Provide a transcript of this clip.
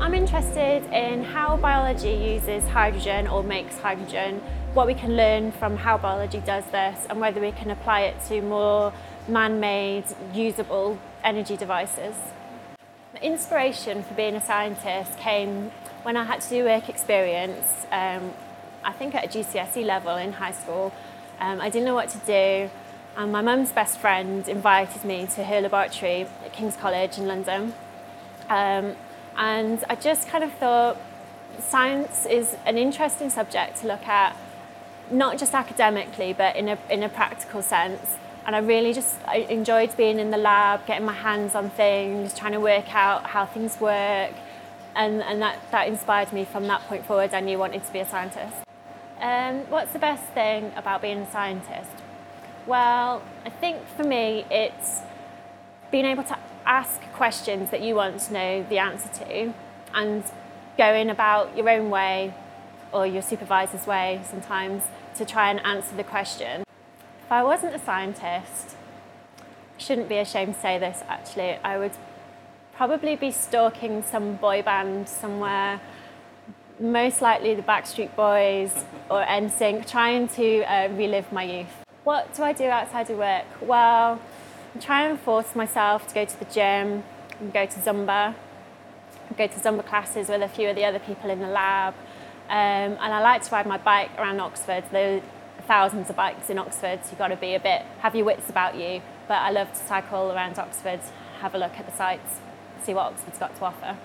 I'm interested in how biology uses hydrogen or makes hydrogen, what we can learn from how biology does this and whether we can apply it to more man-made, usable energy devices. The inspiration for being a scientist came when I had to do work experience, um, I think at a GCSE level in high school. Um, I didn't know what to do and my mum's best friend invited me to her laboratory at King's College in London. Um, and I just kind of thought science is an interesting subject to look at, not just academically, but in a, in a practical sense. And I really just I enjoyed being in the lab, getting my hands on things, trying to work out how things work. And, and that, that inspired me from that point forward. I knew I wanted to be a scientist. Um, what's the best thing about being a scientist? Well, I think for me, it's being able to ask questions that you want to know the answer to and going about your own way or your supervisor's way sometimes to try and answer the question. If I wasn't a scientist, I shouldn't be ashamed to say this actually, I would probably be stalking some boy band somewhere, most likely the Backstreet Boys or NSYNC, trying to uh, relive my youth. What do I do outside of work? Well, try and force myself to go to the gym and go to Zumba, go to Zumba classes with a few of the other people in the lab. Um, and I like to ride my bike around Oxford. There are thousands of bikes in Oxford, so you've got to be a bit, have your wits about you. But I love to cycle around Oxford, have a look at the sights, see what Oxford's got to offer.